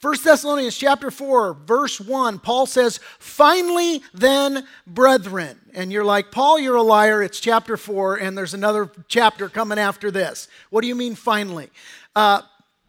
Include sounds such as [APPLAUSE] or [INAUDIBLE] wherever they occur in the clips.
1 Thessalonians chapter 4, verse 1, Paul says, Finally, then, brethren. And you're like, Paul, you're a liar. It's chapter 4, and there's another chapter coming after this. What do you mean, finally? Uh,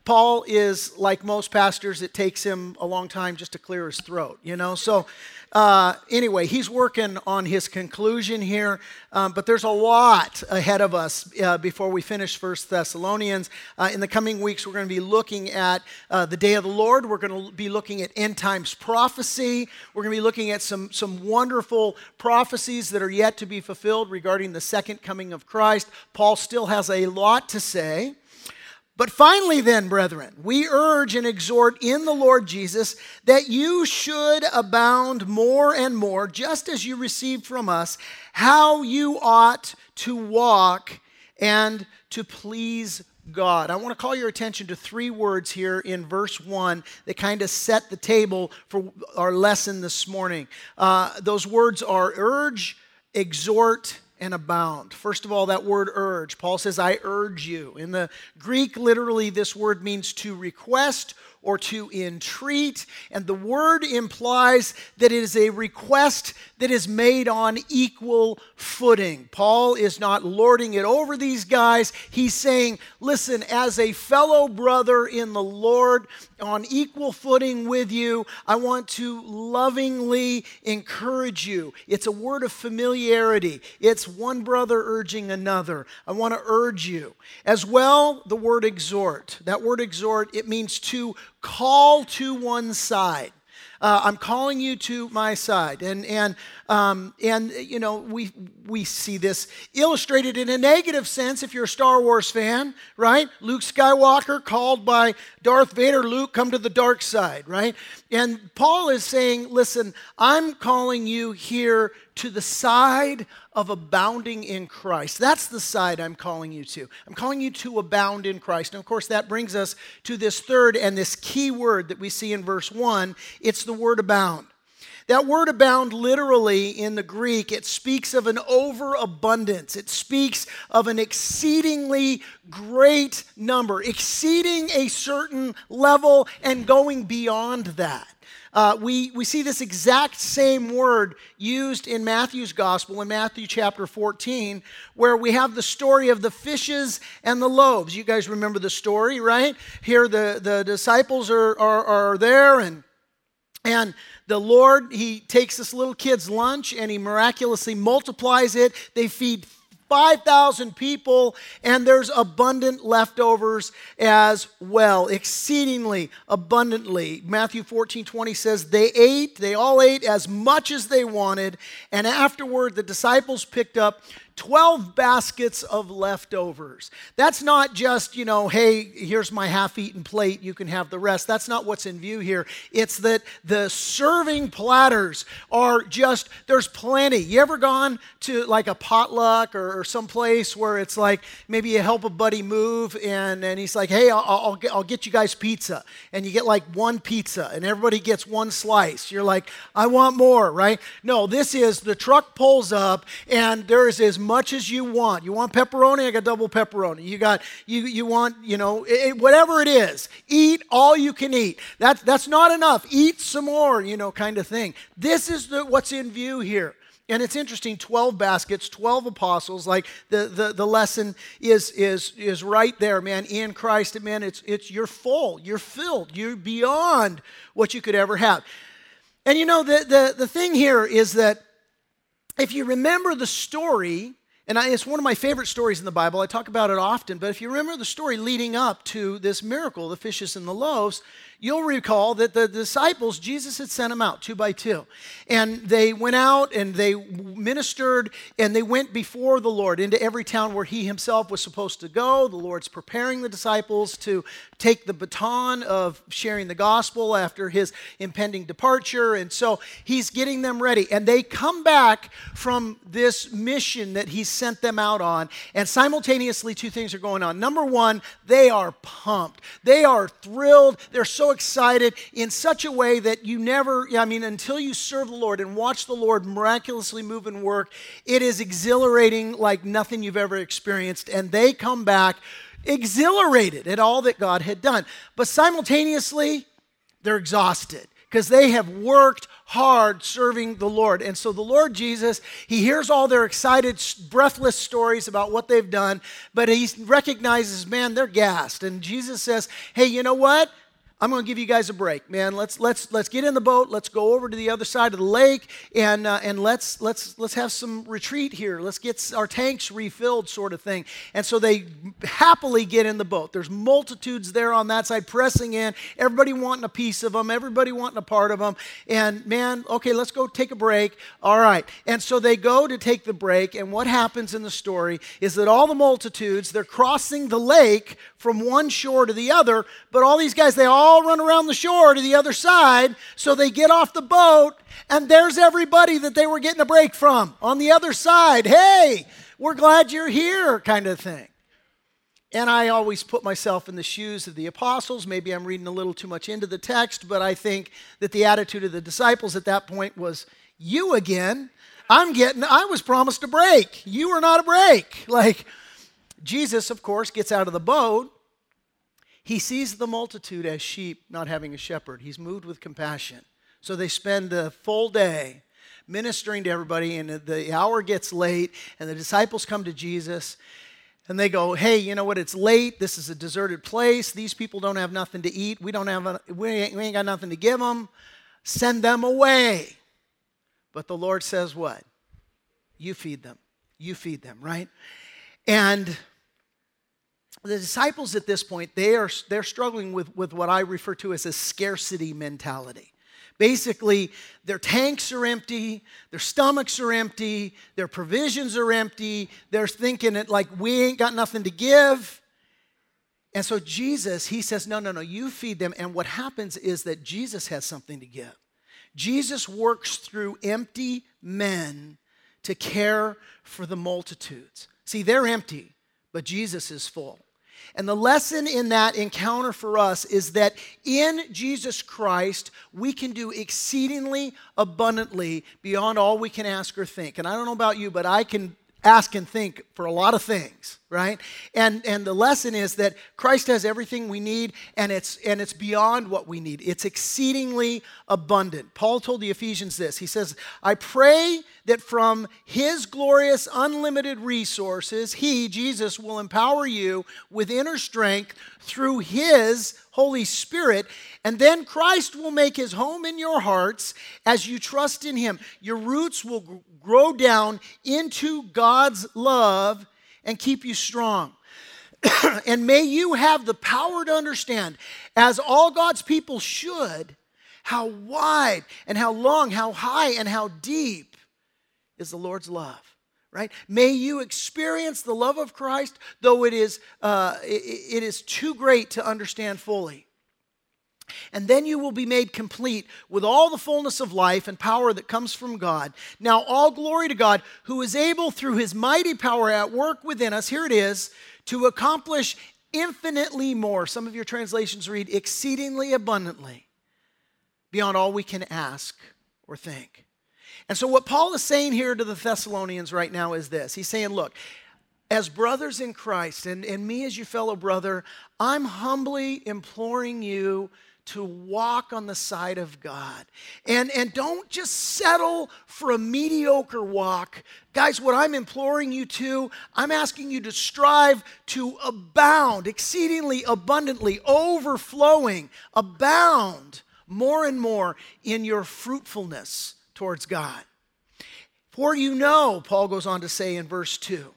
Paul is like most pastors, it takes him a long time just to clear his throat, you know? So, uh, anyway, he's working on his conclusion here, um, but there's a lot ahead of us uh, before we finish First Thessalonians. Uh, in the coming weeks, we're going to be looking at uh, the day of the Lord. We're going to be looking at end times prophecy. We're going to be looking at some, some wonderful prophecies that are yet to be fulfilled regarding the second coming of Christ. Paul still has a lot to say. But finally, then, brethren, we urge and exhort in the Lord Jesus that you should abound more and more, just as you received from us, how you ought to walk and to please God. I want to call your attention to three words here in verse 1 that kind of set the table for our lesson this morning. Uh, those words are urge, exhort, and abound. First of all, that word urge. Paul says, I urge you. In the Greek, literally, this word means to request or to entreat. And the word implies that it is a request that is made on equal footing. Paul is not lording it over these guys. He's saying, listen, as a fellow brother in the Lord, on equal footing with you, I want to lovingly encourage you. It's a word of familiarity, it's one brother urging another. I want to urge you. As well, the word exhort. That word exhort, it means to call to one side. Uh, I'm calling you to my side. And, and, um, and you know, we, we see this illustrated in a negative sense if you're a Star Wars fan, right? Luke Skywalker called by Darth Vader, Luke, come to the dark side, right? And Paul is saying, listen, I'm calling you here to the side of abounding in Christ. That's the side I'm calling you to. I'm calling you to abound in Christ. And of course, that brings us to this third and this key word that we see in verse 1. It's the word abound. That word abound literally in the Greek, it speaks of an overabundance. It speaks of an exceedingly great number, exceeding a certain level and going beyond that. Uh, we, we see this exact same word used in Matthew's gospel, in Matthew chapter 14, where we have the story of the fishes and the loaves. You guys remember the story, right? Here, the, the disciples are, are, are there, and, and the Lord, He takes this little kid's lunch and He miraculously multiplies it. They feed 5,000 people, and there's abundant leftovers as well, exceedingly abundantly. Matthew 14 20 says, They ate, they all ate as much as they wanted, and afterward the disciples picked up 12 baskets of leftovers. That's not just, you know, hey, here's my half eaten plate, you can have the rest. That's not what's in view here. It's that the serving platters are just, there's plenty. You ever gone to like a potluck or, or some place where it's like maybe you help a buddy move and, and he's like, hey, I'll, I'll, get, I'll get you guys pizza. And you get like one pizza and everybody gets one slice. You're like, I want more, right? No, this is the truck pulls up and there is as much as you want. You want pepperoni? I got double pepperoni. You got you you want you know it, whatever it is. Eat all you can eat. That's that's not enough. Eat some more. You know, kind of thing. This is the, what's in view here. And it's interesting 12 baskets, 12 apostles. Like the, the, the lesson is, is, is right there, man. In Christ, man, it's, it's you're full, you're filled, you're beyond what you could ever have. And you know, the, the, the thing here is that if you remember the story and I, it's one of my favorite stories in the Bible. I talk about it often. But if you remember the story leading up to this miracle, the fishes and the loaves, you'll recall that the disciples, Jesus had sent them out two by two. And they went out and they ministered and they went before the Lord into every town where he himself was supposed to go. The Lord's preparing the disciples to take the baton of sharing the gospel after his impending departure. And so he's getting them ready. And they come back from this mission that he sent them out on. And simultaneously, two things are going on. Number one, they are pumped, they are thrilled, they're so excited in such a way that you never, I mean, until you serve the Lord and watch the Lord miraculously move and work, it is exhilarating like nothing you've ever experienced. And they come back exhilarated at all that God had done. But simultaneously, They're exhausted because they have worked hard serving the Lord. And so the Lord Jesus, he hears all their excited, breathless stories about what they've done, but he recognizes, man, they're gassed. And Jesus says, hey, you know what? I'm going to give you guys a break, man. Let's let's let's get in the boat. Let's go over to the other side of the lake, and uh, and let's let's let's have some retreat here. Let's get our tanks refilled, sort of thing. And so they happily get in the boat. There's multitudes there on that side pressing in. Everybody wanting a piece of them. Everybody wanting a part of them. And man, okay, let's go take a break. All right. And so they go to take the break. And what happens in the story is that all the multitudes they're crossing the lake from one shore to the other, but all these guys they all all run around the shore to the other side. So they get off the boat, and there's everybody that they were getting a break from on the other side. Hey, we're glad you're here, kind of thing. And I always put myself in the shoes of the apostles. Maybe I'm reading a little too much into the text, but I think that the attitude of the disciples at that point was, You again? I'm getting, I was promised a break. You are not a break. [LAUGHS] Like, Jesus, of course, gets out of the boat he sees the multitude as sheep not having a shepherd. He's moved with compassion. So they spend the full day ministering to everybody, and the hour gets late, and the disciples come to Jesus. And they go, hey, you know what? It's late. This is a deserted place. These people don't have nothing to eat. We don't have, a, we, ain't, we ain't got nothing to give them. Send them away. But the Lord says, what? You feed them. You feed them, right? And the disciples at this point they are they're struggling with, with what i refer to as a scarcity mentality. Basically their tanks are empty their stomachs are empty their provisions are empty they're thinking it like we ain't got nothing to give. And so jesus he says no no no you feed them. And what happens is that jesus has something to give. Jesus works through empty men to care for the multitudes. See they're empty but jesus is full and the lesson in that encounter for us is that in Jesus Christ, we can do exceedingly abundantly beyond all we can ask or think. And I don't know about you, but I can ask and think for a lot of things right? And and the lesson is that christ has everything we need and it's and it's beyond what we need. It's exceedingly abundant. Paul told the ephesians this. He says i pray that from his glorious unlimited resources he jesus will empower you with inner strength through his Holy Spirit, and then Christ will make his home in your hearts as you trust in him. Your roots will grow down into God's love and keep you strong. [CLEARS THROAT] and may you have the power to understand, as all God's people should, how wide and how long, how high and how deep is the Lord's love right may you experience the love of christ though it is uh, it, it is too great to understand fully and then you will be made complete with all the fullness of life and power that comes from God. Now, all glory to God, who is able through his mighty power at work within us, here it is, to accomplish infinitely more. Some of your translations read exceedingly abundantly, beyond all we can ask or think. And so, what Paul is saying here to the Thessalonians right now is this He's saying, look, as brothers in Christ, and, and me as your fellow brother, I'm humbly imploring you to walk on the side of God. And, and don't just settle for a mediocre walk. Guys, what I'm imploring you to, I'm asking you to strive to abound, exceedingly abundantly, overflowing, abound more and more in your fruitfulness towards God. For you know, Paul goes on to say in verse 2,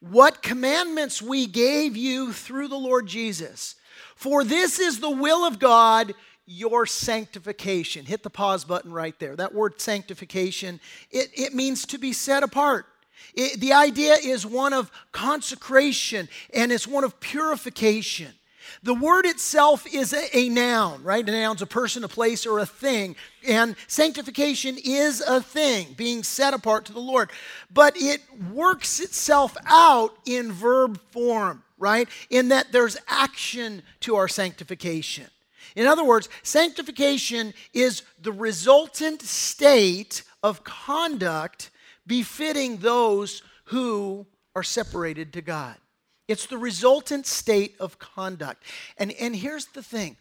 what commandments we gave you through the Lord Jesus for this is the will of God, your sanctification. Hit the pause button right there. That word sanctification, it, it means to be set apart. It, the idea is one of consecration and it's one of purification. The word itself is a, a, noun, right? A noun's a person, a place, or a thing. And sanctification is a thing, being set apart to the Lord. But it works itself out in verb form right? In that there's action to our sanctification. In other words, sanctification is the resultant state of conduct befitting those who are separated to God. It's the resultant state of conduct. And, and here's the thing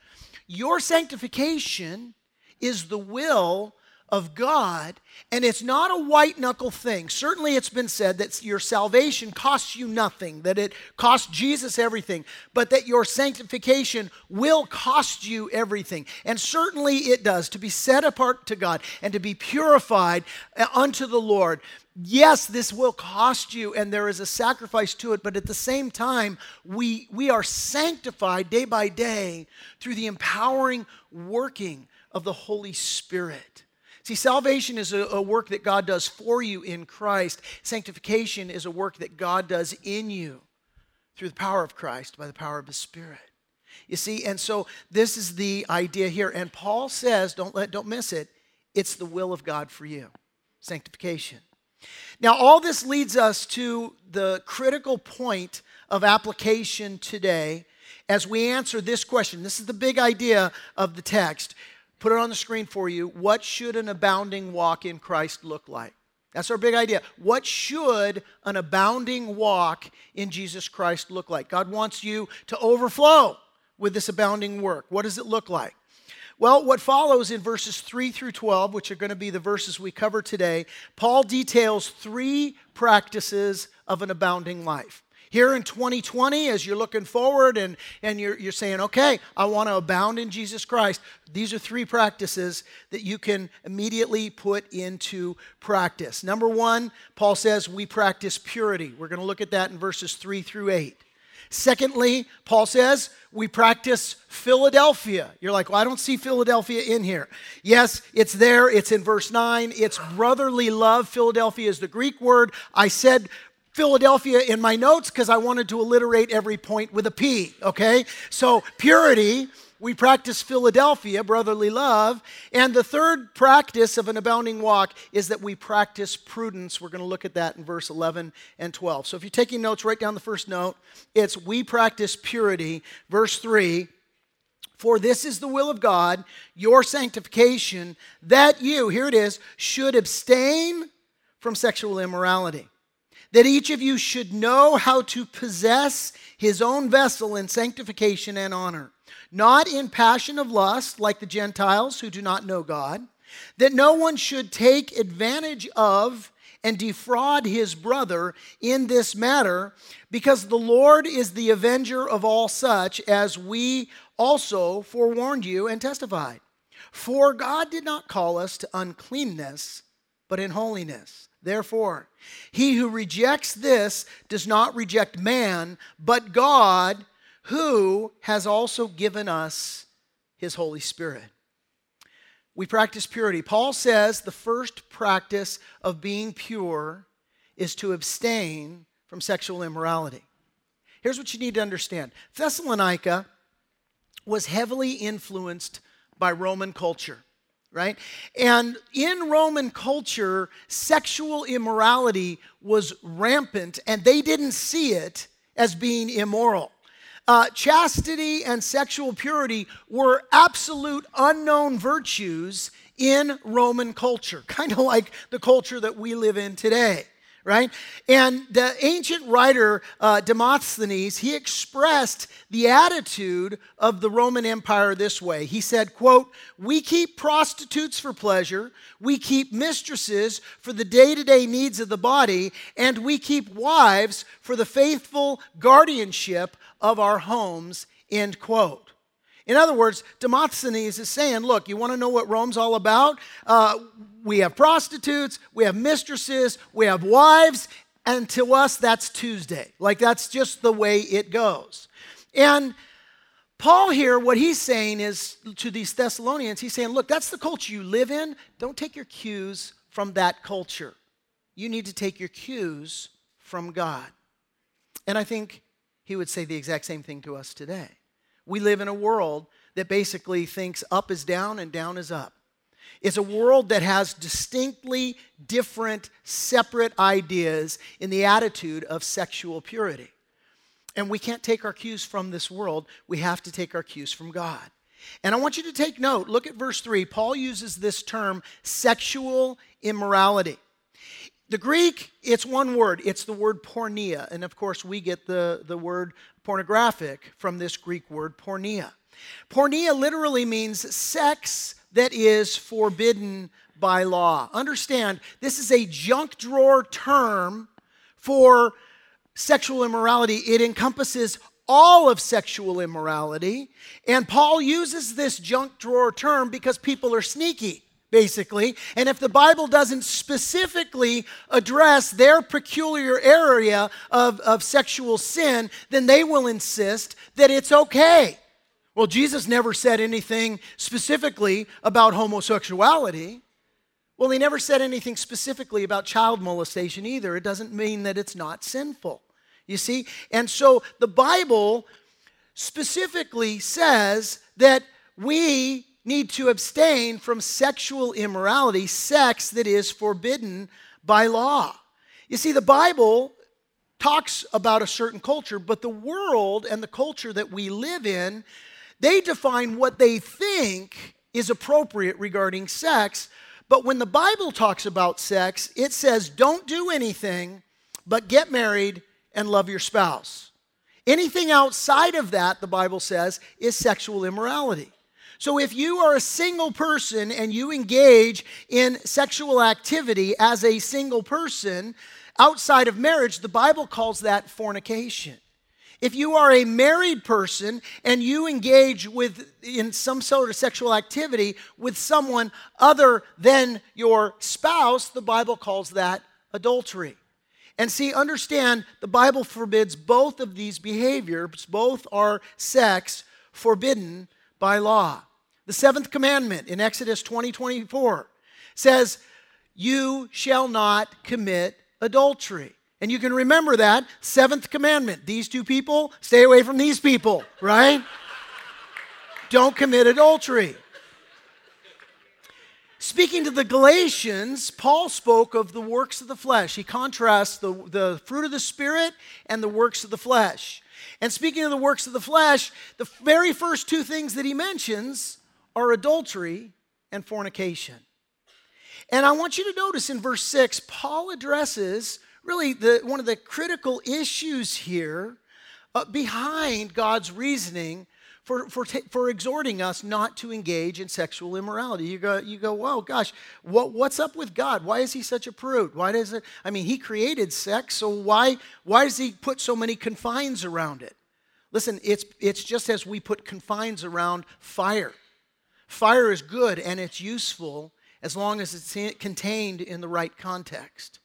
Your sanctification is the will of God, and it's not a white knuckle thing. Certainly, it's been said that your salvation costs you nothing, that it costs Jesus everything, but that your sanctification will cost you everything. And certainly it does to be set apart to God and to be purified uh, unto the Lord. Yes, this will cost you, and there is a sacrifice to it, but at the same time, we, we are sanctified day by day through the empowering working of the Holy Spirit. See, salvation is a, a, work that God does for you in Christ. Sanctification is a work that God does in you through the power of Christ by the power of His Spirit. You see, and so this is the idea here. And Paul says, don't let, don't miss it. It's the will of God for you. Sanctification. Now, all this leads us to the critical point of application today as we answer this question. This is the big idea of the text put it on the screen for you. What should an abounding walk in Christ look like? That's our big idea. What should an abounding walk in Jesus Christ look like? God wants you to overflow with this abounding work. What does it look like? Well, what follows in verses 3 through 12, which are going to be the verses we cover today, Paul details three practices of an abounding life. Here in 2020, as you're looking forward and, and you're, you're saying, okay, I want to abound in Jesus Christ, these are three practices that you can immediately put into practice. Number one, Paul says we practice purity. We're going to look at that in verses 3 through 8. Secondly, Paul says we practice Philadelphia. You're like, well, I don't see Philadelphia in here. Yes, it's there. It's in verse 9. It's brotherly love. Philadelphia is the Greek word. I said Philadelphia in my notes because I wanted to alliterate every point with a P, okay? So, purity, we practice Philadelphia, brotherly love. And the third practice of an abounding walk is that we practice prudence. We're going to look at that in verse 11 and 12. So, if you're taking notes, write down the first note. It's we practice purity. Verse 3 For this is the will of God, your sanctification, that you, here it is, should abstain from sexual immorality that each of you should know how to possess his own vessel in sanctification and honor, not in passion of lust like the Gentiles who do not know God, that no one should take advantage of and defraud his brother in this matter, because the Lord is the avenger of all such, as we also forewarned you and testified. For God did not call us to uncleanness, but in holiness. Therefore, he who rejects this does not reject man, but God, who has also given us his Holy Spirit. We practice purity. Paul says the first practice of being pure is to abstain from sexual immorality. Here's what you need to understand Thessalonica was heavily influenced by Roman culture right? And in Roman culture, sexual immorality was rampant, and they didn't see it as being immoral. Uh, chastity and sexual purity were absolute unknown virtues in Roman culture, [LAUGHS] kind of like the culture that we live in today right? And the ancient writer uh, Demosthenes, he expressed the attitude of the Roman Empire this way. He said, quote, "We keep prostitutes for pleasure, we keep mistresses for the day-to-day needs of the body, and we keep wives for the faithful guardianship of our homes." End quote. In other words, Demosthenes is saying, look, you want to know what Rome's all about? Uh, we have prostitutes, we have mistresses, we have wives, and to us, that's Tuesday. Like, that's just the way it goes. And Paul here, what he's saying is to these Thessalonians, he's saying, look, that's the culture you live in. Don't take your cues from that culture. You need to take your cues from God. And I think he would say the exact same thing to us today. We live in a world that basically thinks up is down and down is up. It's a world that has distinctly different, separate ideas in the attitude of sexual purity. And we can't take our cues from this world, we have to take our cues from God. And I want you to take note. Look at verse 3. Paul uses this term, sexual immorality. The Greek, it's one word. It's the word porneia. And of course, we get the, the word pornographic from this Greek word porneia. Porneia literally means sex that is forbidden by law. Understand, this is a junk drawer term for sexual immorality. It encompasses all of sexual immorality. And Paul uses this junk drawer term because people are sneaky, basically. And if the Bible doesn't specifically address their peculiar area of, of sexual sin, then they will insist that it's okay. Well, Jesus never said anything specifically about homosexuality. Well, he never said anything specifically about child molestation either. It doesn't mean that it's not sinful. You see? And so the Bible specifically says that we need to abstain from sexual immorality, sex that is forbidden by law. You see, the Bible talks about a certain culture, but the world and the culture that we live in, they define what they think is appropriate regarding sex. But when the Bible talks about sex, it says don't do anything but get married and love your spouse. Anything outside of that, the Bible says, is sexual immorality. So if you are a single person and you engage in sexual activity as a single person outside of marriage, the Bible calls that fornication. If you are a married person and you engage with in some sort of sexual activity with someone other than your spouse, the Bible calls that adultery. And see, understand the Bible forbids both of these behaviors, both are sex forbidden by law. The seventh commandment in Exodus 20 24 says, You shall not commit adultery. And you can remember that seventh commandment. These two people, stay away from these people, right? Don't commit adultery. Speaking to the Galatians, Paul spoke of the works of the flesh. He contrasts the, the fruit of the Spirit and the works of the flesh. And speaking of the works of the flesh, the very first two things that he mentions are adultery and fornication. And I want you to notice in verse 6, Paul addresses really the, one of the critical issues here uh, behind God's reasoning for, for, for exhorting us not to engage in sexual immorality. You go, you go, well, gosh, what, what's up with God? Why is he such a prude? Why does it, I mean, he created sex, so why, why does he put so many confines around it? Listen, it's, it's just as we put confines around fire. Fire is good and it's useful as long as it's contained in the right context.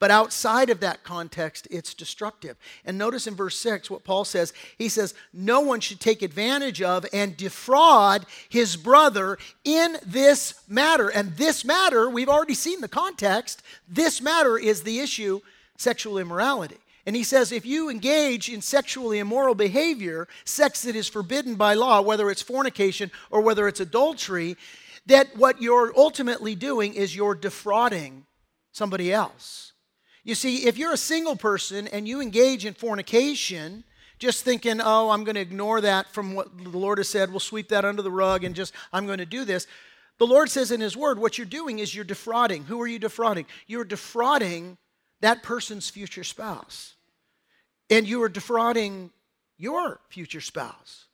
But outside of that context, it's destructive. And notice in verse 6 what Paul says. He says, No one should take advantage of and defraud his brother in this matter. And this matter, we've already seen the context. This matter is the issue sexual immorality. And he says, if you engage in sexually immoral behavior, sex that is forbidden by law, whether it's fornication or whether it's adultery, that what you're ultimately doing is you're defrauding somebody else. You see, if you're a single person and you engage in fornication, just thinking, oh, I'm going to ignore that from what the Lord has said, we'll sweep that under the rug and just, I'm going to do this. The Lord says in His Word, what you're doing is you're defrauding. Who are you defrauding? You're defrauding that person's future spouse. And you are defrauding your future spouse.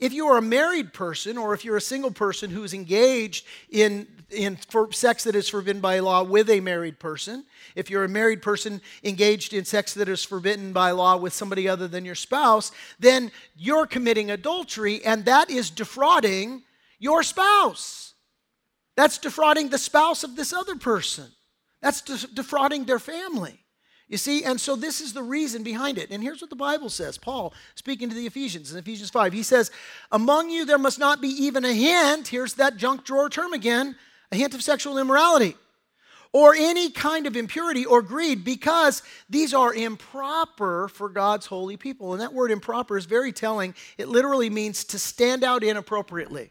If you are a married person or if you're a single person who's engaged in, in sex that is forbidden by law with a married person, if you're a married person engaged in sex that is forbidden by law with somebody other than your spouse, then you're committing adultery and that is defrauding your spouse. That's defrauding the spouse of this other person. That's defrauding their family. You see, and so this is the reason behind it. And here's what the Bible says Paul, speaking to the Ephesians in Ephesians 5, he says, Among you there must not be even a hint, here's that junk drawer term again, a hint of sexual immorality or any kind of impurity or greed because these are improper for God's holy people. And that word improper is very telling. It literally means to stand out inappropriately.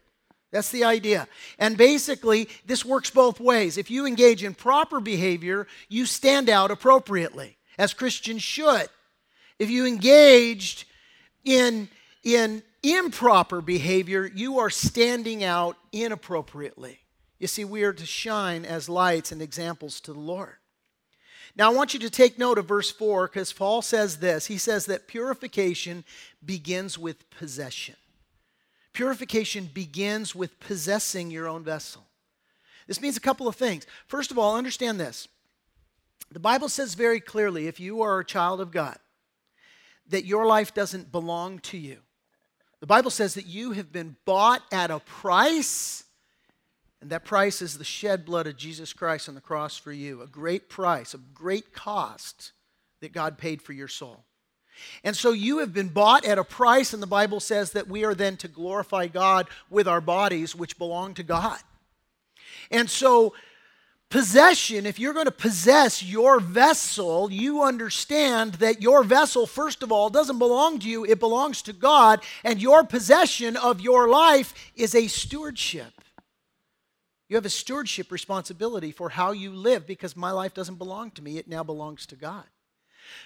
That's the idea. And basically, this works both ways. If you engage in proper behavior, you stand out appropriately, as Christians should. If you engaged in, in improper behavior, you are standing out inappropriately. You see, we are to shine as lights and examples to the Lord. Now, I want you to take note of verse 4 because Paul says this. He says that purification begins with possession. Purification begins with possessing your own vessel. This means a couple of things. First of all, understand this. The Bible says very clearly if you are a child of God, that your life doesn't belong to you. The Bible says that you have been bought at a price, and that price is the shed blood of Jesus Christ on the cross for you. A great price, a great cost that God paid for your soul. And so you have been bought at a price, and the Bible says that we are then to glorify God with our bodies, which belong to God. And so, possession, if you're going to possess your vessel, you understand that your vessel, first of all, doesn't belong to you, it belongs to God, and your possession of your life is a stewardship. You have a stewardship responsibility for how you live because my life doesn't belong to me, it now belongs to God.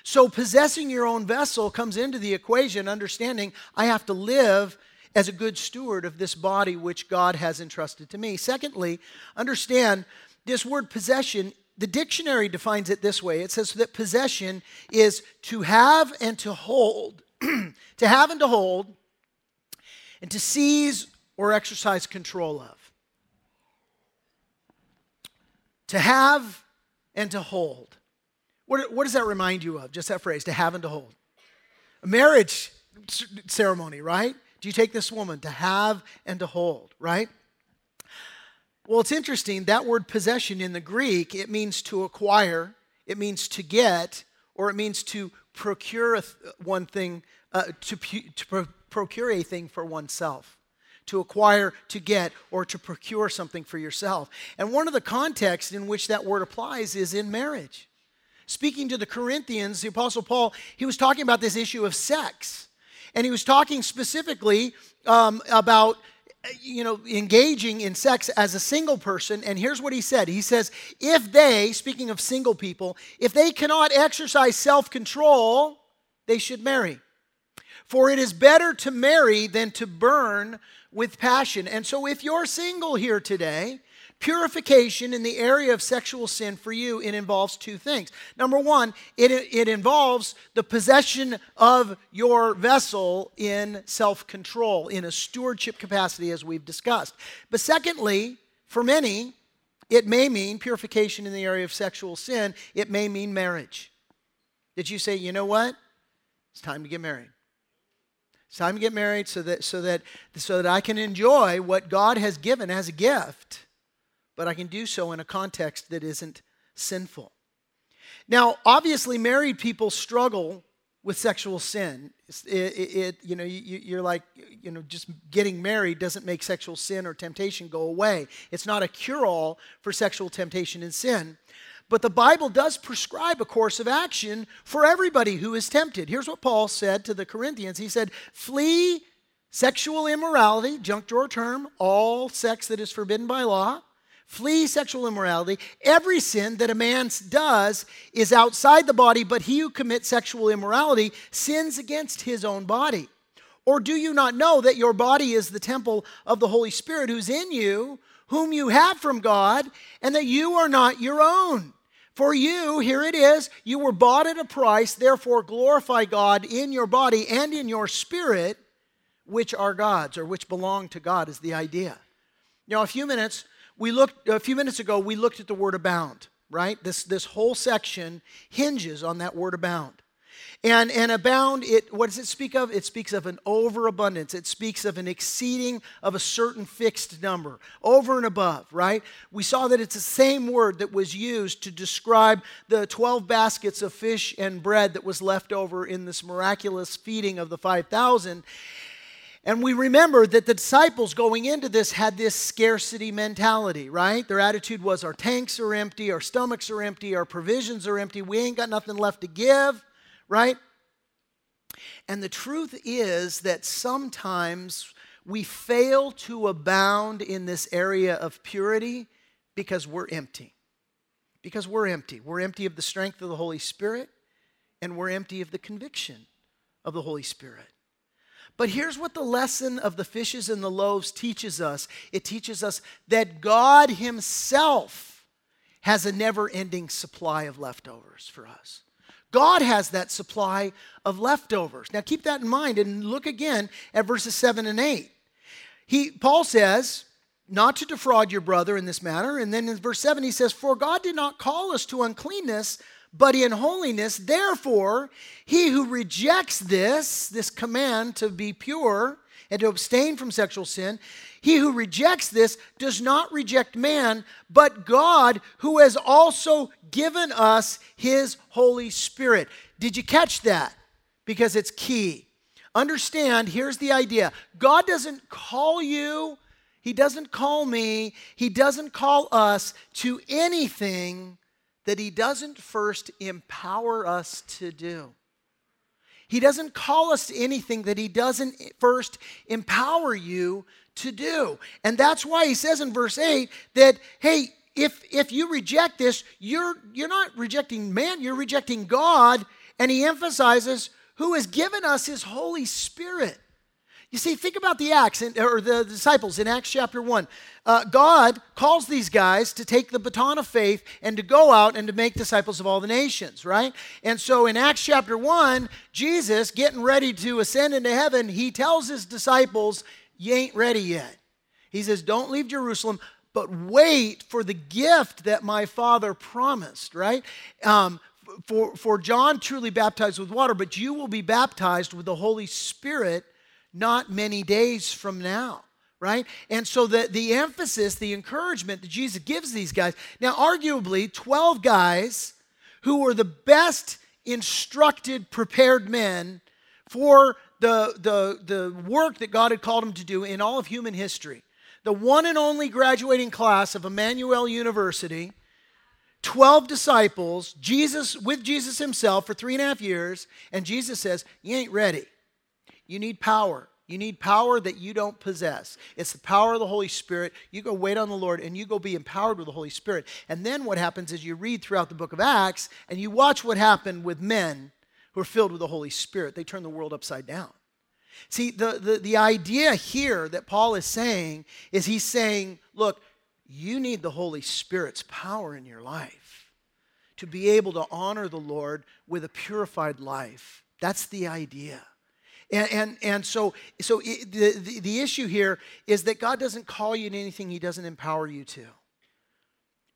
So, possessing your own vessel comes into the equation, understanding I have to live as a good steward of this body which God has entrusted to me. Secondly, understand this word possession, the dictionary defines it this way it says that possession is to have and to hold, [CLEARS THROAT] to have and to hold, and to seize or exercise control of. To have and to hold. What, what does that remind you of? Just that phrase, to have and to hold. A marriage ceremony, right? Do you take this woman to have and to hold, right? Well, it's interesting. That word possession in the Greek, it means to acquire, it means to get, or it means to procure one thing, uh, to, to pro- procure a thing for oneself. To acquire, to get, or to procure something for yourself. And one of the contexts in which that word applies is in marriage. Speaking to the Corinthians, the Apostle Paul, he was talking about this issue of sex. And he was talking specifically um, about you know, engaging in sex as a single person. And here's what he said He says, if they, speaking of single people, if they cannot exercise self control, they should marry. For it is better to marry than to burn with passion. And so if you're single here today, Purification in the area of sexual sin for you, it involves two things. Number one, it, it involves the possession of your vessel in self control, in a stewardship capacity, as we've discussed. But secondly, for many, it may mean purification in the area of sexual sin, it may mean marriage. Did you say, you know what? It's time to get married. It's time to get married so that, so that, so that I can enjoy what God has given as a gift but I can do so in a context that isn't sinful. Now, obviously, married people struggle with sexual sin. It, it, it you know, you, are like, you know, just getting married doesn't make sexual sin or temptation go away. It's not a cure all for sexual temptation and sin. But the Bible does prescribe a course of action for everybody who is tempted. Here's what Paul said to the Corinthians He said, Flee sexual immorality, junk drawer term, all sex that is forbidden by law. Flee sexual immorality. Every sin that a man does is outside the body, but he who commits sexual immorality sins against his own body. Or do you not know that your body is the temple of the Holy Spirit who's in you, whom you have from God, and that you are not your own? For you, here it is, you were bought at a price, therefore glorify God in your body and in your spirit, which are God's or which belong to God, is the idea. Now, a few minutes we looked a few minutes ago we looked at the word abound right? This this whole section hinges on that word abound. And and abound it what does it speak of? It speaks of an overabundance. It speaks of an exceeding of a certain fixed number over and above right? We saw that it's the same word that was used to describe the 12 baskets of fish and bread that was left over in this miraculous feeding of the 5000 and we remember that the disciples going into this had this scarcity mentality, right? Their attitude was our tanks are empty, our stomachs are empty, our provisions are empty, we ain't got nothing left to give, right? And the truth is that sometimes we fail to abound in this area of purity because we're empty. Because we're empty. We're empty of the strength of the Holy Spirit, and we're empty of the conviction of the Holy Spirit. But here's what the lesson of the fishes and the loaves teaches us it teaches us that God Himself has a never ending supply of leftovers for us. God has that supply of leftovers. Now keep that in mind and look again at verses 7 and 8. he, Paul says, not to defraud your brother in this manner. And then in verse 7, he says, For God did not call us to uncleanness, but in holiness. Therefore, he who rejects this, this command to be pure and to abstain from sexual sin, he who rejects this does not reject man, but God, who has also given us his Holy Spirit. Did you catch that? Because it's key. Understand, here's the idea God doesn't call you, He doesn't call me, He doesn't call us to anything that He doesn't first empower us to do. He doesn't call us to anything that He doesn't first empower you to do. And that's why He says in verse 8 that, hey, if, if you reject this, you're, you're not rejecting man, you're rejecting God. And He emphasizes who has given us his Holy Spirit. You see, think about the Acts in, or the disciples in Acts chapter 1. Uh, God calls these guys to take the baton of faith and to go out and to make disciples of all the nations, right? And so in Acts chapter 1, Jesus, getting ready to ascend into heaven, he tells his disciples, You ain't ready yet. He says, Don't leave Jerusalem, but wait for the gift that my Father promised, right? Um, for, for John truly baptized with water, but you will be baptized with the Holy Spirit not many days from now, right? And so the, the emphasis, the encouragement that Jesus gives these guys, now, arguably, 12 guys who were the best instructed, prepared men for the, the, the work that God had called them to do in all of human history. The one and only graduating class of Emmanuel University 12 disciples, Jesus with Jesus himself for three and a half years, and Jesus says, You ain't ready. You need power. You need power that you don't possess. It's the power of the Holy Spirit. You go wait on the Lord and you go be empowered with the Holy Spirit. And then what happens is you read throughout the book of Acts and you watch what happened with men who are filled with the Holy Spirit. They turn the world upside down. See, the, the, the idea here that Paul is saying is he's saying, look, you need the Holy Spirit's power in your life to be able to honor the Lord with a purified life. That's the idea. And, and, and so, so it, the, the, the issue here is that God doesn't call you to anything He doesn't empower you to.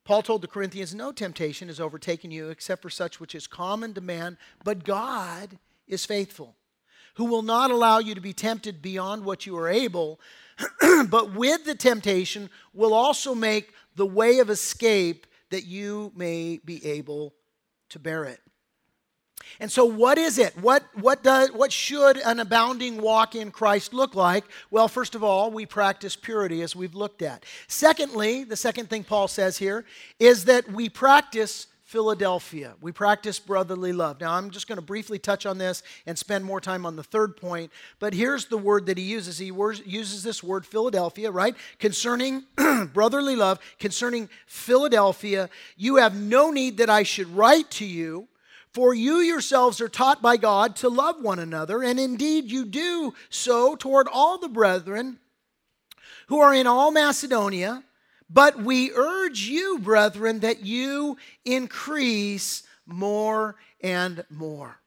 Paul told the Corinthians, No temptation has overtaken you except for such which is common to man, but God is faithful, who will not allow you to be tempted beyond what you are able, [CLEARS THROAT] but with the temptation will also make the way of escape that you may be able to bear it. And so, what is it? What, what, does, what should an abounding walk in Christ look like? Well, first of all, we practice purity as we've looked at. Secondly, the second thing Paul says here is that we practice Philadelphia. We practice brotherly love. Now, I'm just going to briefly touch on this and spend more time on the third point. But here's the word that he uses. He uses this word Philadelphia, right? Concerning [CLEARS THROAT] brotherly love, concerning Philadelphia, you have no need that I should write to you. For you yourselves are taught by God to love one another, and indeed you do so toward all the brethren who are in all Macedonia. But we urge you, brethren, that you increase more and more.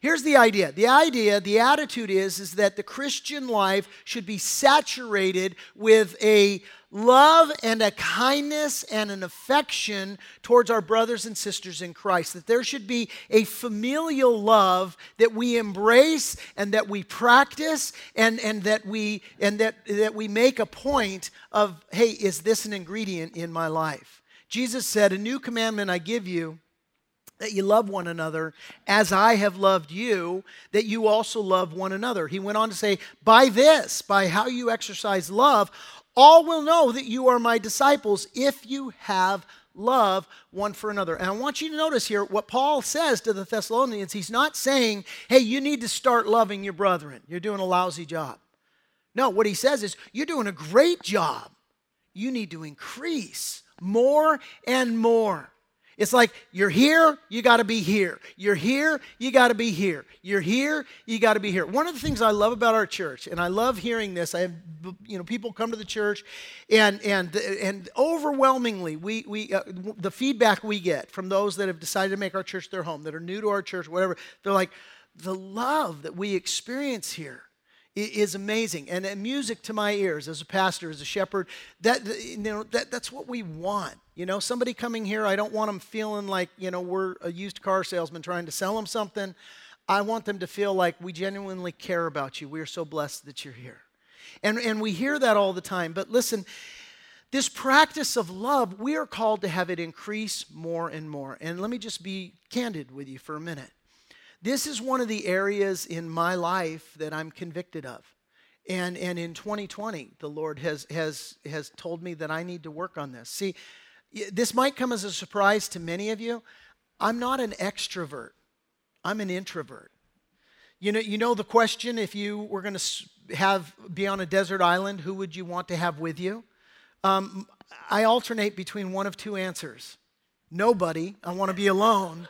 Here's the idea. The idea, the attitude is, is that the Christian life should be saturated with a love and a kindness and an affection towards our brothers and sisters in Christ. That there should be a familial love that we embrace and that we practice and, and that we and that, that we make a point of, hey, is this an ingredient in my life? Jesus said, A new commandment I give you that you love one another as I have loved you, that you also love one another. He went on to say, By this, by how you exercise love, all will know that you are my disciples if you have love one for another. And I want you to notice here what Paul says to the Thessalonians. He's not saying, hey, you need to start loving your brethren. You're doing a lousy job. No, what he says is, you're doing a great job. You need to increase more and more. It's like you're here, you got to be here. You're here, you got to be here. You're here, you got to be here. One of the things I love about our church, and I love hearing this, I have you know people come to the church, and and and overwhelmingly we we uh, the feedback we get from those that have decided to make our church their home, that are new to our church, whatever, they're like the love that we experience here is amazing. And, music to my ears as a pastor, as a shepherd, that, you know, that, that's what we want. You know, somebody coming here, I don't want them feeling like, you know, we're a used car salesman trying to sell them something. I want them to feel like we genuinely care about you. We are so blessed that you're here. And, and we hear that all the time. But listen, this practice of love, we are called to have it increase more and more. And let me just be candid with you for a minute. This is one of the areas in my life that I'm convicted of. And, and in 2020, the Lord has, has, has told me that I need to work on this. See, this might come as a surprise to many of you. I'm not an extrovert, I'm an introvert. You know, you know the question if you were going to have be on a desert island, who would you want to have with you? Um, I alternate between one of two answers. Nobody, I want to be alone.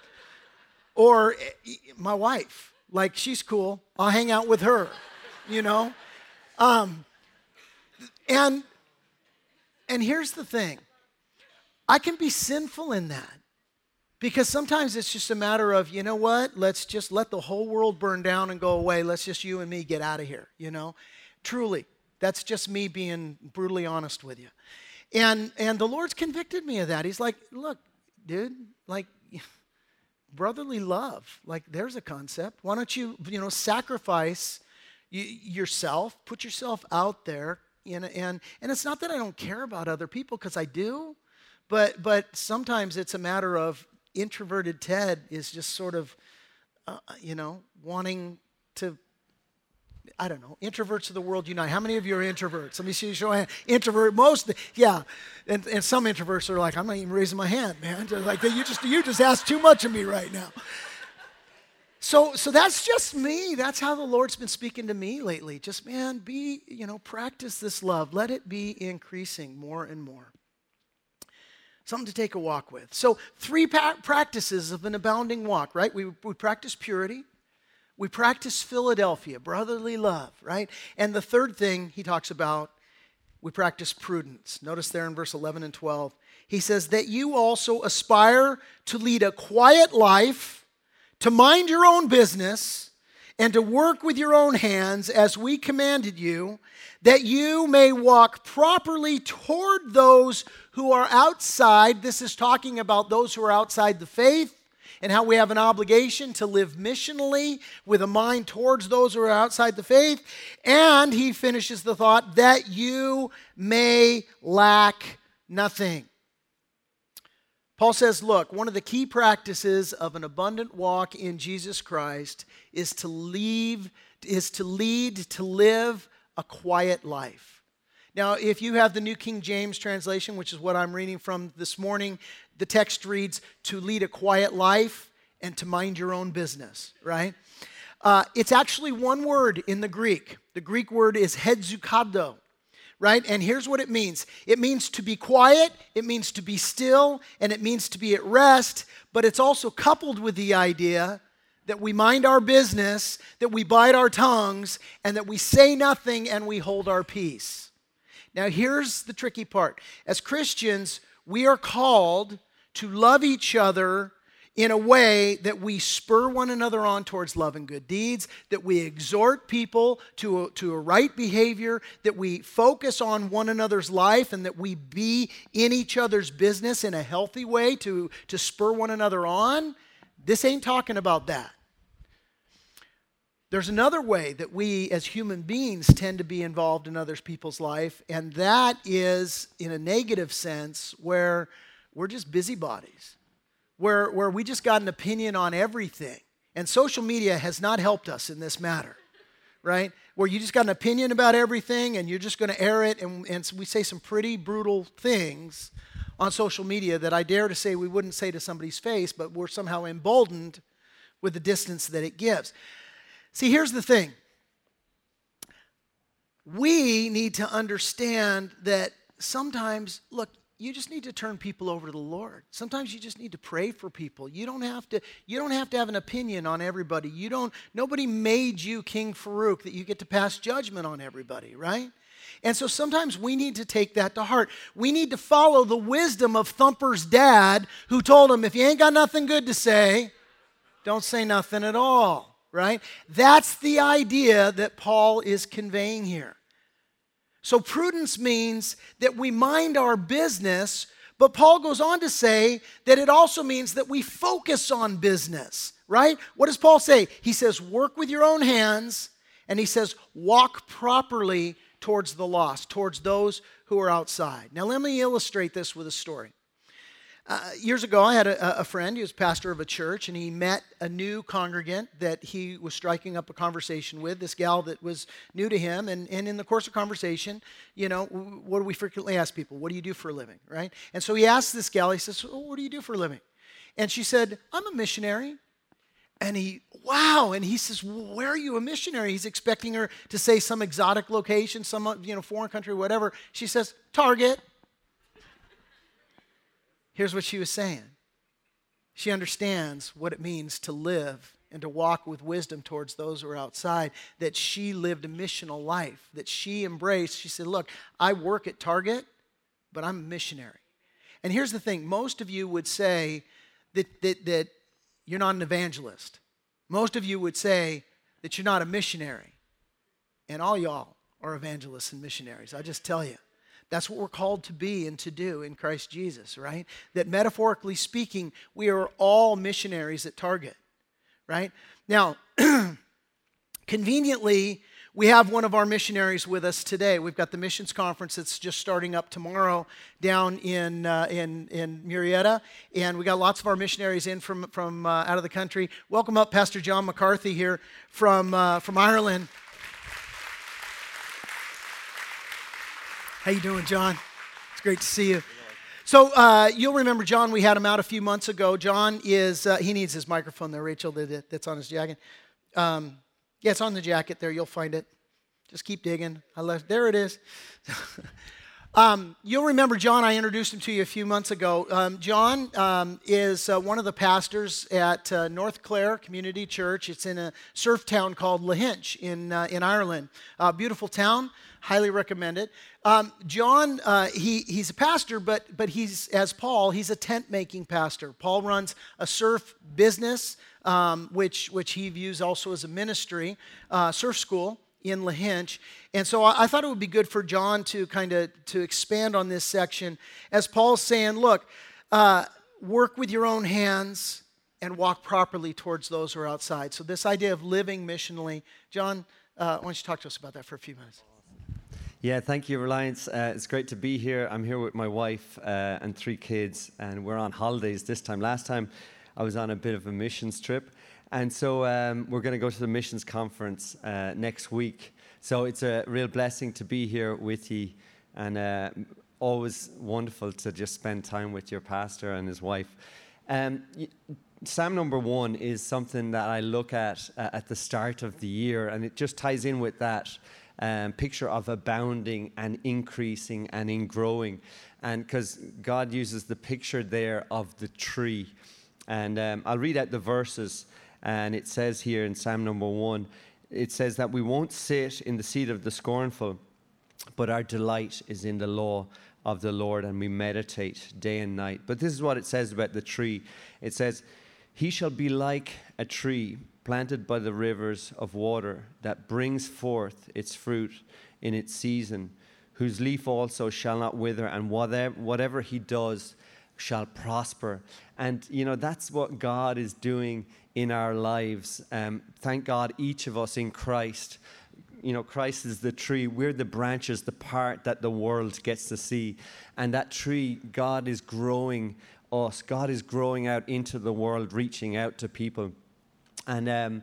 Or eh, my wife, like she's cool, I'll hang out with her, you know? Um, and, and here's the thing I can be sinful in that. Because sometimes it's just a matter of, you know what, let's just let the whole world burn down and go away. Let's just you and me get out of here, you know? Truly, that's just me being brutally honest with you. And and the Lord's convicted me of that. He's like, look, dude, like brotherly love. Like there's a concept. Why don't you, you know, sacrifice yourself, put yourself out there, and and and it's not that I don't care about other people because I do, but but sometimes it's a matter of introverted Ted is just sort of, uh, you know, wanting to, I don't know, introverts of the world unite. How many of you are introverts? Let me see you show hand. Introvert, most, yeah. And, and some introverts are like, I'm not even raising my hand, man. They're like, you just, you just asked too much of me right now. So, so that's just me. That's how the Lord's been speaking to me lately. Just, man, be, you know, practice this love. Let it be increasing more and more something to take a walk with. So, three pa- practices of an abounding walk, right? We, we practice purity, we practice Philadelphia, brotherly love, right? And the third thing he talks about, we practice prudence. Notice there in verse 11 and 12, he says, That you also aspire to lead a quiet life, to mind your own business, and to work with your own hands as we commanded you, that you may walk properly toward those who are outside. This is talking about those who are outside the faith and how we have an obligation to live missionally with a mind towards those who are outside the faith. And he finishes the thought that you may lack nothing. Paul says, look, one of the key practices of an abundant walk in Jesus Christ is to leave is to lead to live a quiet life. Now, if you have the New King James translation, which is what I'm reading from this morning, the text reads, to lead a quiet life and to mind your own business, right? Uh, it's actually one word in the Greek. The Greek word is hesuchazo, right? And here's what it means it means to be quiet, it means to be still, and it means to be at rest, but it's also coupled with the idea that we mind our business, that we bite our tongues, and that we say nothing and we hold our peace. Now, here's the tricky part. As Christians, we are called to love each other in a way that we spur one another on towards love and good deeds, that we exhort people to a, to a right behavior, that we focus on one another's life, and that we be in each other's business in a healthy way to, to spur one another on. This ain't talking about that. There's another way that we as human beings tend to be involved in other people's life, and that is in a negative sense where we're just busybodies, where, where we just got an opinion on everything. And social media has not helped us in this matter, right? Where you just got an opinion about everything and you're just going to air it, and, and we say some pretty brutal things on social media that I dare to say we wouldn't say to somebody's face, but we're somehow emboldened with the distance that it gives. See, here's the thing we need to understand that sometimes, look, you just need to turn people over to the Lord. Sometimes you just need to pray for people. You don't have to you don't have to have an opinion on everybody. You don't nobody made you King Farouk that you get to pass judgment on everybody, right? And so sometimes we need to take that to heart. We need to follow the wisdom of Thumper's dad who told him if you ain't got nothing good to say, don't say nothing at all right? That's the idea that Paul is conveying here. So, prudence means that we mind our business, but Paul goes on to say that it also means that we focus on business, right? What does Paul say? He says, work with your own hands, and he says, walk properly towards the lost, towards those who are outside. Now, let me illustrate this with a story. Uh, years ago, I had a, a, friend, he was pastor of a church, and he met a new congregant that he was striking up a conversation with, this gal that was new to him. And, and in the course of conversation, you know, what do we frequently ask people? What do you do for a living, right? And so he asked this gal, he says, well, What do you do for a living? And she said, I'm a missionary. And he, wow. And he says, Where are you a missionary? He's expecting her to say some exotic location, some, you know, foreign country, whatever. She says, Target. Here's what she was saying she understands what it means to live and to walk with wisdom towards those who are outside, that she lived a missional life, that she embraced. She said, Look, I work at Target, but I'm a missionary. And here's the thing most of you would say that, that, that you're not an evangelist. Most of you would say that you're not a missionary. And all y'all are evangelists and missionaries. I just tell you. That's what we're called to be and to do in Christ Jesus, right? That metaphorically speaking, we are all missionaries at Target, right? Now, [CLEARS THROAT] conveniently, we have one of our missionaries with us today. We've got the missions conference that's just starting up tomorrow down in, uh, in, in Murrieta. And we got lots of our missionaries in from, from uh, out of the country. Welcome up Pastor John McCarthy here from, uh, from Ireland. How you doing, John? It's great to see you. So uh, you'll remember John. We had him out a few months ago. John is uh, he needs his microphone there, Rachel. That, that's on his jacket. Um, yeah, it's on the jacket there. You'll find it. Just keep digging. I left. There it is. [LAUGHS] um, you'll remember John. I introduced him to you a few months ago. Um, John um, is uh, one of the pastors at uh, North Clare Community Church. It's in a surf town called Lahinch in uh, in Ireland. beautiful town. Highly recommend it. Um, John, uh, he, he's a pastor, but, but he's, as Paul, he's a tent making pastor. Paul runs a surf business, um, which, which he views also as a ministry, uh, surf school in Lahinch. And so I, I, thought it would be good for John to kind of to expand on this section as Paul's saying, look, uh, work with your own hands and walk properly towards those who are outside. So this idea of living missionally, John, uh, why don't you talk to us about that for a few minutes? Yeah, thank you, Reliance. Uh, it's great to be here. I'm here with my wife uh, and three kids, and we're on holidays this time. Last time, I was on a bit of a missions trip, and so um, we're going to go to the missions conference uh, next week. So it's a real blessing to be here with you, and uh, always wonderful to just spend time with your pastor and his wife. Um, Psalm number one is something that I look at uh, at the start of the year, and it just ties in with that um, picture of abounding and increasing and in growing. And because God uses the picture there of the tree. And um, I'll read out the verses. And it says here in Psalm number one, it says that we won't sit in the seat of the scornful, but our delight is in the law of the Lord, and we meditate day and night. But this is what it says about the tree it says, He shall be like a tree planted by the rivers of water that brings forth its fruit in its season, whose leaf also shall not wither, and whatever, he does shall prosper. And, you know, that's what God is doing in our lives. Um, thank God, each of us in Christ. You know, Christ is the tree. We're the branches, the part that the world gets to see. And that tree, God is growing us. God is growing out into the world, reaching out to people. And, um,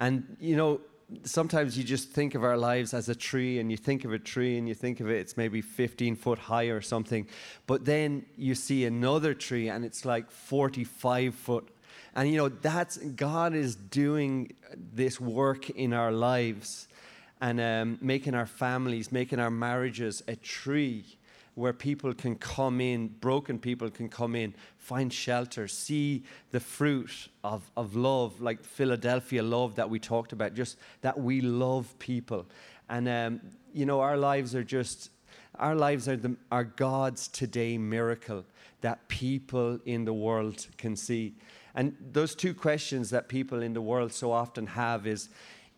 and you know, sometimes you just think of our lives as a tree and you think of a tree and you think of it, it's maybe 15 foot high or something. But then you see another tree and it's like 45 foot. And you know, that's God is doing this work in our lives and um, making our families, making our marriages a tree where people can come in, broken people can come in, find shelter, see the fruit of, of love, like Philadelphia love that we talked about, just that we love people. And, um, you know, our lives are just, our lives are, the, are God's today miracle that people in the world can see. And those two questions that people in the world so often have is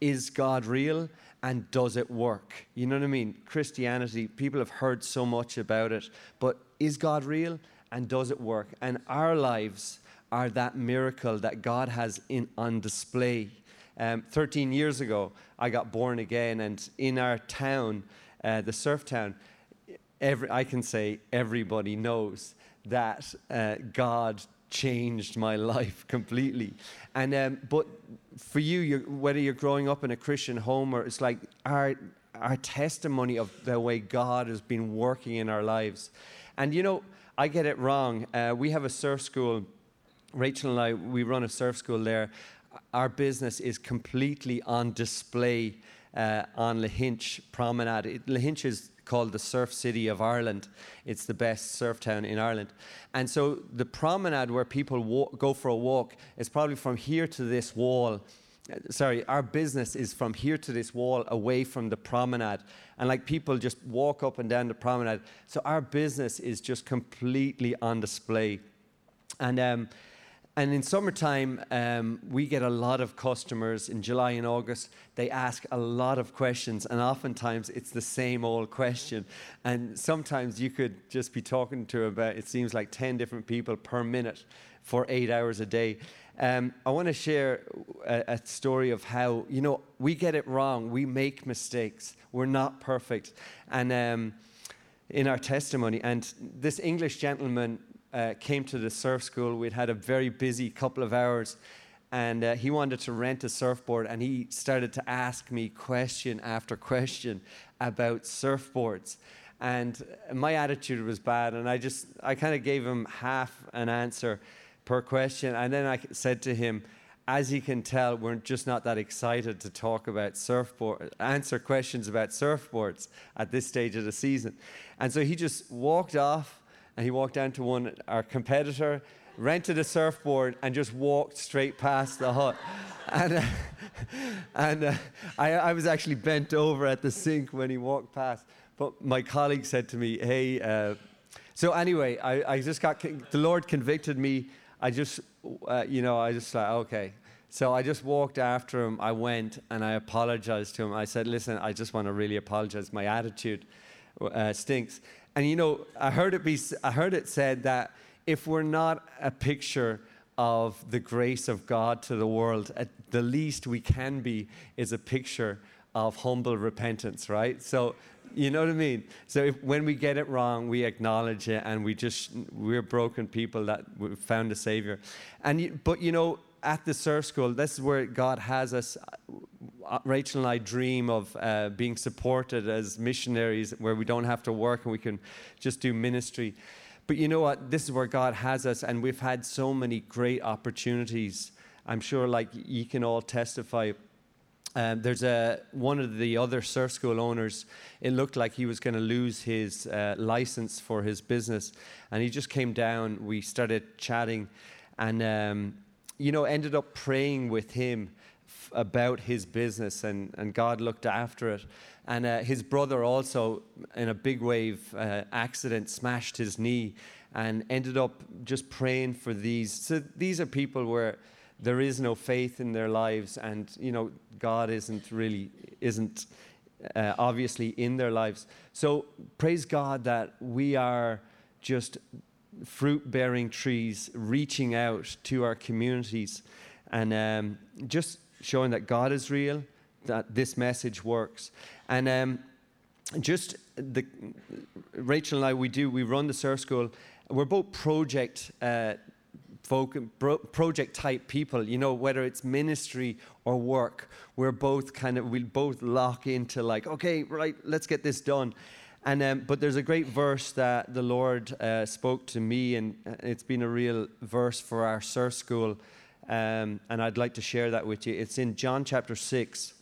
is God real and does it work? You know what I mean? Christianity, people have heard so much about it, but is God real and does it work? And our lives are that miracle that God has in, on display. Um, 13 years ago, I got born again, and in our town, uh, the surf town, every, I can say everybody knows that uh, God changed my [LAUGHS] life completely. And um, but for you, you're, whether you're growing up in a Christian home or it's like our our testimony of the way God has been working in our lives. And you know, I get it wrong. Uh, we have a surf school. Rachel and I, we run a surf school there. Our business is completely on display uh, on Lahinch Promenade. It, Lahinch is called the Surf City of Ireland. It's the best surf town in Ireland. And so the promenade where people go for a walk is probably from here to this wall. Sorry, our business is from here to this wall away from the promenade. And like people just walk up and down the promenade. So our business is just completely on display. And um, and in summertime, um, we get a lot of customers in July and August. They ask a lot of questions, and oftentimes it's the same old question. And sometimes you could just be talking to about, it seems like 10 different people per minute for eight hours a day. Um, I want to share a, a, story of how, you know, we get it wrong. We make mistakes. We're not perfect. And um, in our testimony, and this English gentleman uh, came to the surf school. We'd had a very busy couple of hours, and uh, he wanted to rent a surfboard, and he started to ask me question after question about surfboards. And my attitude was bad, and I just, I kind of gave him half an answer per question. And then I said to him, as you can tell, we're just not that excited to talk about surfboard, answer questions about surfboards at this stage of the season. And so he just walked off and he walked down to one, our competitor, rented a surfboard, and just walked straight past the hut. [LAUGHS] and uh, and uh, I, I, was actually bent over at the sink when he walked past. But my colleague said to me, hey, uh, so anyway, I, I just got, the Lord convicted me. I just, uh, you know, I just like, okay. So I just walked after him. I went and I apologized to him. I said, listen, I just want to really apologize. My attitude uh, stinks. And you know, I heard it be I heard it said that if we're not a picture of the grace of God to the world, at the least we can be is a picture of humble repentance, right? So you know what I mean? So if, when we get it wrong, we acknowledge it, and we just we're broken people that found a savior. And but you know, at the surf school, this is where God has us. Uh, Rachel and I dream of uh, being supported as missionaries where we don't have to work and we can just do ministry. But you know what? This is where God has us, and we've had so many great opportunities. I'm sure, like you can all testify. Um, there's a one of the other surf school owners. It looked like he was going to lose his uh, license for his business, and he just came down. We started chatting, and um, you know, ended up praying with him f- about his business, and, and God looked after it. And uh, his brother also, in a big wave uh, accident, smashed his knee and ended up just praying for these. So these are people where there is no faith in their lives, and you know God isn't really isn't uh, obviously in their lives. So praise God that we are just fruit bearing trees, reaching out to our communities and um, just showing that God is real, that this message works. And um, just the Rachel and I, we do, we run the surf school. We're both project uh, folk, project type people, you know, whether it's ministry or work, we're both kind of, we'll both lock into like, okay, right, let's get this done. And um, but there's a great verse that the Lord uh, spoke to me, and uh, it's been a real verse for our surf school. Um, and I'd like to share that with you. It's in John chapter 6,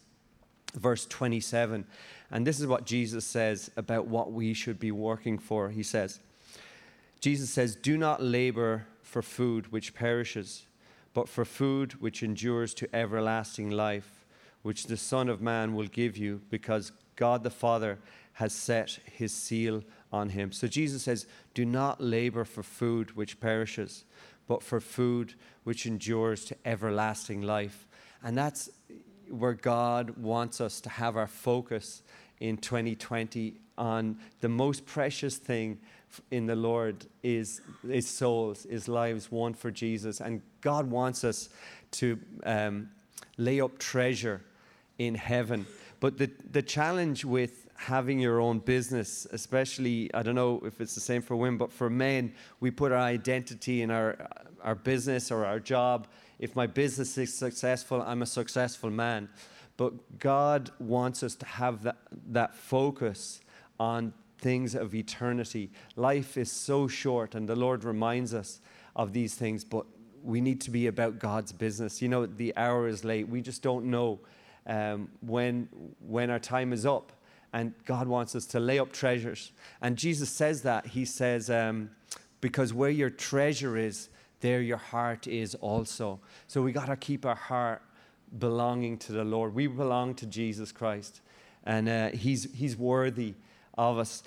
verse 27. And this is what Jesus says about what we should be working for. He says, Jesus says, Do not labor for food which perishes, but for food which endures to everlasting life, which the Son of Man will give you, because God the Father has set his seal on him. So Jesus says, Do not labor for food which perishes, but for food which endures to everlasting life. And that's where God wants us to have our focus in 2020 on the most precious thing in the Lord is, is souls, is lives won for Jesus. And God wants us to um, lay up treasure in heaven. But the, the challenge with having your own business, especially, I don't know if it's the same for women, but for men, we put our identity in our, our business or our job. If my business is successful, I'm a successful man. But God wants us to have that, that focus on things of eternity. Life is so short, and the Lord reminds us of these things, but we need to be about God's business. You know, the hour is late. We just don't know um, when, when our time is up. And God wants us to lay up treasures. And Jesus says that. He says, um, because where your treasure is, there your heart is also. So we got to keep our heart belonging to the Lord. We belong to Jesus Christ. And uh, he's, he's worthy of us.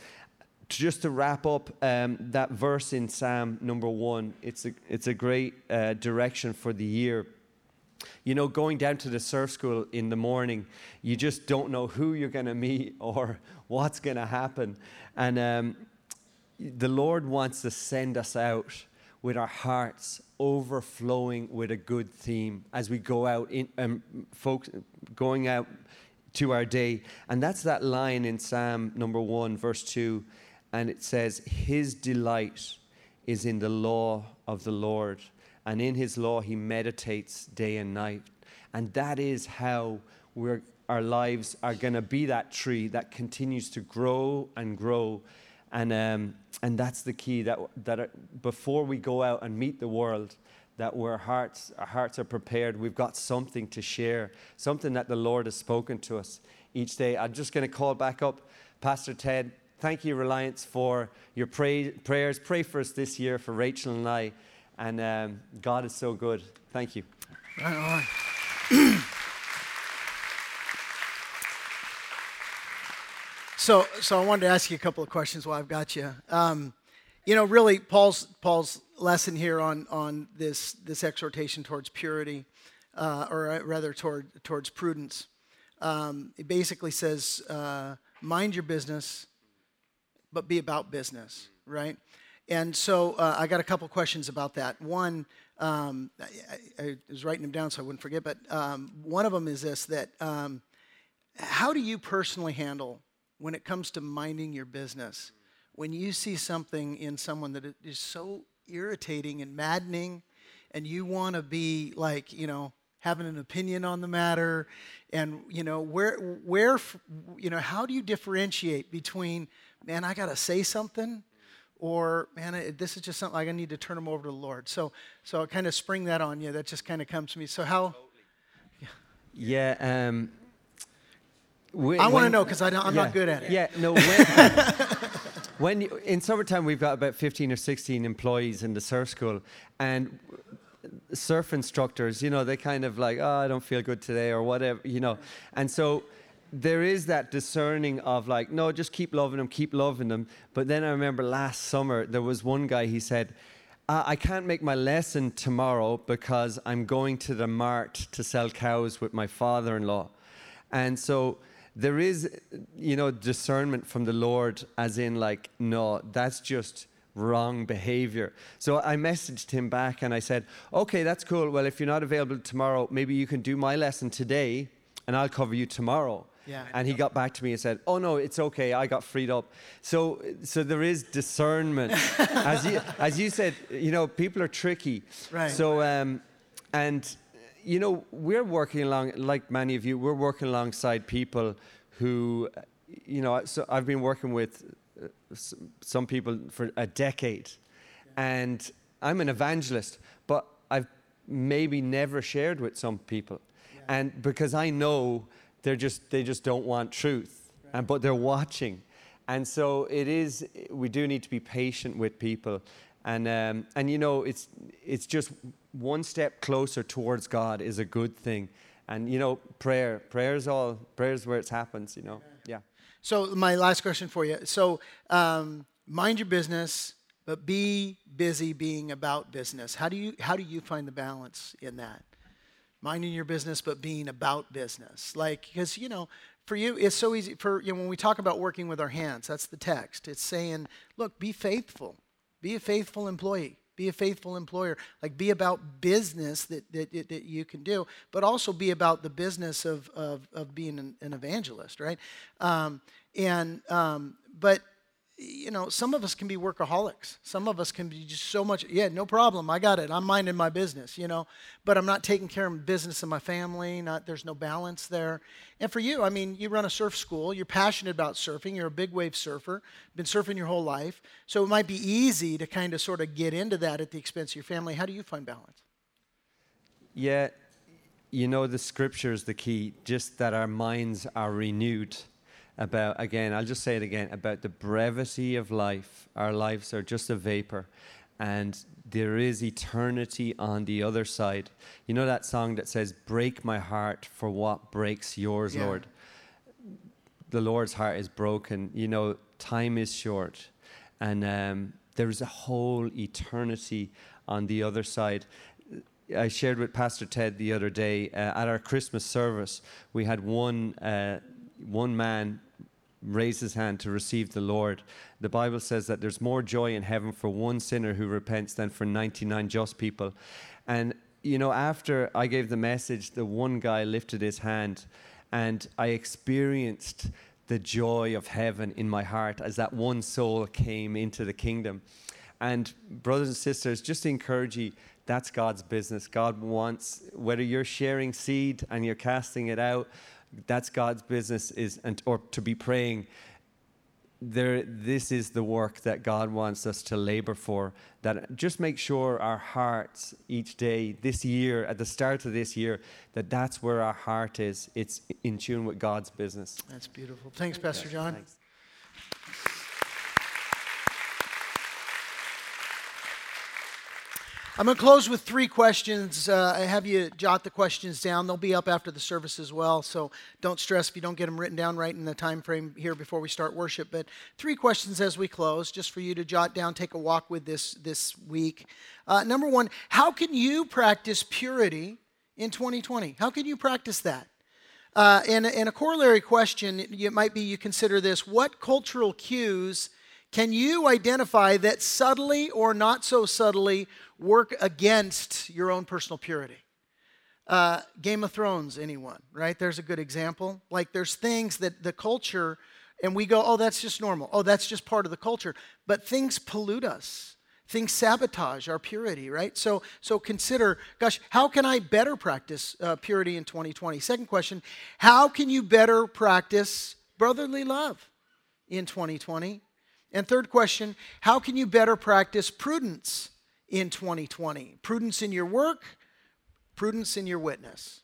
Just to wrap up um, that verse in Psalm number one, it's a, it's a great uh, direction for the year. You know, going down to the surf school in the morning, you just don't know who you're going to meet [LAUGHS] or what's going to happen. And um, the Lord wants to send us out with our hearts overflowing with a good theme as we go out in um, folks going out to our day. And that's that line in Psalm number one, verse two. And it says, His delight is in the law of the Lord, and in his law he meditates day and night. And that is how our lives are going to be that tree that continues to grow and grow. And, um, and that's the key that, that before we go out and meet the world, that our hearts, our hearts are prepared. We've got something to share, something that the Lord has spoken to us each day. I'm just going to call back up Pastor Ted. Thank you, Reliance, for your pray, prayers. Pray for us this year for Rachel and I. And um, God is so good. Thank you. Right on. [CLEARS THROAT] so, so I wanted to ask you a couple of questions while I've got you. Um, you know, really, Paul's Paul's lesson here on on this this exhortation towards purity, uh, or uh, rather toward towards prudence. Um, it basically says, uh, mind your business, but be about business, right? And so uh, I got a couple questions about that. One, um, I, I, was writing them down so I wouldn't forget, but um, one of them is this: that um, how do you personally handle when it comes to minding your business? when you see something in someone that is so irritating and maddening, and you want to be like, you know, having an opinion on the matter, and you know, where, where, you know, how do you differentiate between, man, I got to say something, or man, this is just something like I need to turn them over to the Lord. So, so I kind of spring that on you. That just kind of comes to me. So how? Yeah. yeah um, I want to know because I'm yeah, not good at it. Yeah. No. [LAUGHS] When, when you, in summertime we've got about 15 or 16 employees in the surf school and surf instructors you know they kind of like oh i don't feel good today or whatever you know and so there is that discerning of like no just keep loving them keep loving them but then i remember last summer there was one guy he said uh, i can't make my lesson tomorrow because i'm going to the mart to sell cows with my father-in-law and so there is, you know, discernment from the Lord, as in, like, no, that's just wrong behavior. So I messaged him back and I said, okay, that's cool. Well, if you're not available tomorrow, maybe you can do my lesson today and I'll cover you tomorrow. Yeah. And he got back to me and said, "Oh no, it's okay. I got freed up." So, so there is discernment, [LAUGHS] as you as you said. You know, people are tricky. Right. So, um, and you know, we're working along, like many of you, we're working alongside people who, you know, so I've been working with uh, some people for a decade, and I'm an evangelist, but I've maybe never shared with some people, yeah. and because I know they're just they just don't want truth, right. and but they're watching, and so it is. We do need to be patient with people, and um, and you know, it's it's just one step closer towards God is a good thing. And you know, prayer, prayer's all prayer's where it happens. You know, yeah. So my last question for you. So um, mind your business, but be busy being about business. How do you, how do you find the balance in that? Minding your business, but being about business. Like, because, you know, for you, it's so easy. For you know, when we talk about working with our hands, that's the text. It's saying, look, be faithful, be a faithful employee, be a faithful employer. Like, be about business that, that, that you can do, but also be about the business of, of, of being an, an evangelist, right? Um, and, um, but you know, some of us can be workaholics. Some of us can be just so much, yeah, no problem. I got it. I'm minding my business, you know, but I'm not taking care of business of my family. Not there's no balance there. And for you, I mean, you run a surf school. You're passionate about surfing. You're a big wave surfer. Been surfing your whole life. So it might be easy to kind of sort of get into that at the expense of your family. How do you find balance? Yeah, you know, the scripture is the key. Just that our minds are renewed about, again, I'll just say it again, about the brevity of life. Our lives are just a vapor, and there is eternity on the other side. You know that song that says, Break my heart for what breaks yours, yeah. Lord? The Lord's heart is broken. You know, time is short, and um, there is a whole eternity on the other side. I shared with Pastor Ted the other day uh, at our Christmas service. We had one uh, one man raise his hand to receive the Lord. The Bible says that there's more joy in heaven for one sinner who repents than for 99 just people. And, you know, after I gave the message, the one guy lifted his hand and I experienced the joy of heaven in my heart as that one soul came into the kingdom. And, brothers and sisters, just to encourage you, that's God's business. God wants, whether you're sharing seed and you're casting it out, that's God's business is and or to be praying there this is the work that God wants us to labor for that just make sure our hearts each day this year at the start of this year that that's where our heart is. It's in tune with God's business. That's beautiful. Thanks pastor John. Thanks. I'm going to close with three questions. Uh, I have you jot the questions down. They'll be up after the service as well, so don't stress if you don't get them written down right in the time frame here before we start worship. But three questions as we close, just for you to jot down, take a walk with this this week. Uh, number one, how can you practice purity in 2020? How can you practice that? Uh, and, and a corollary question, it might be you consider this: What cultural cues can you identify that subtly or not so subtly work against your own personal purity? Uh, Game of Thrones, anyone, right? There's a good example. Like there's things that the culture, and we go, oh, that's just normal. Oh, that's just part of the culture. But things pollute us. Things sabotage our purity, right? So, so consider, gosh, how can I better practice uh, purity in 2020? Second question, how can you better practice brotherly love in 2020? And third question how can you better practice prudence in 2020? Prudence in your work, prudence in your witness.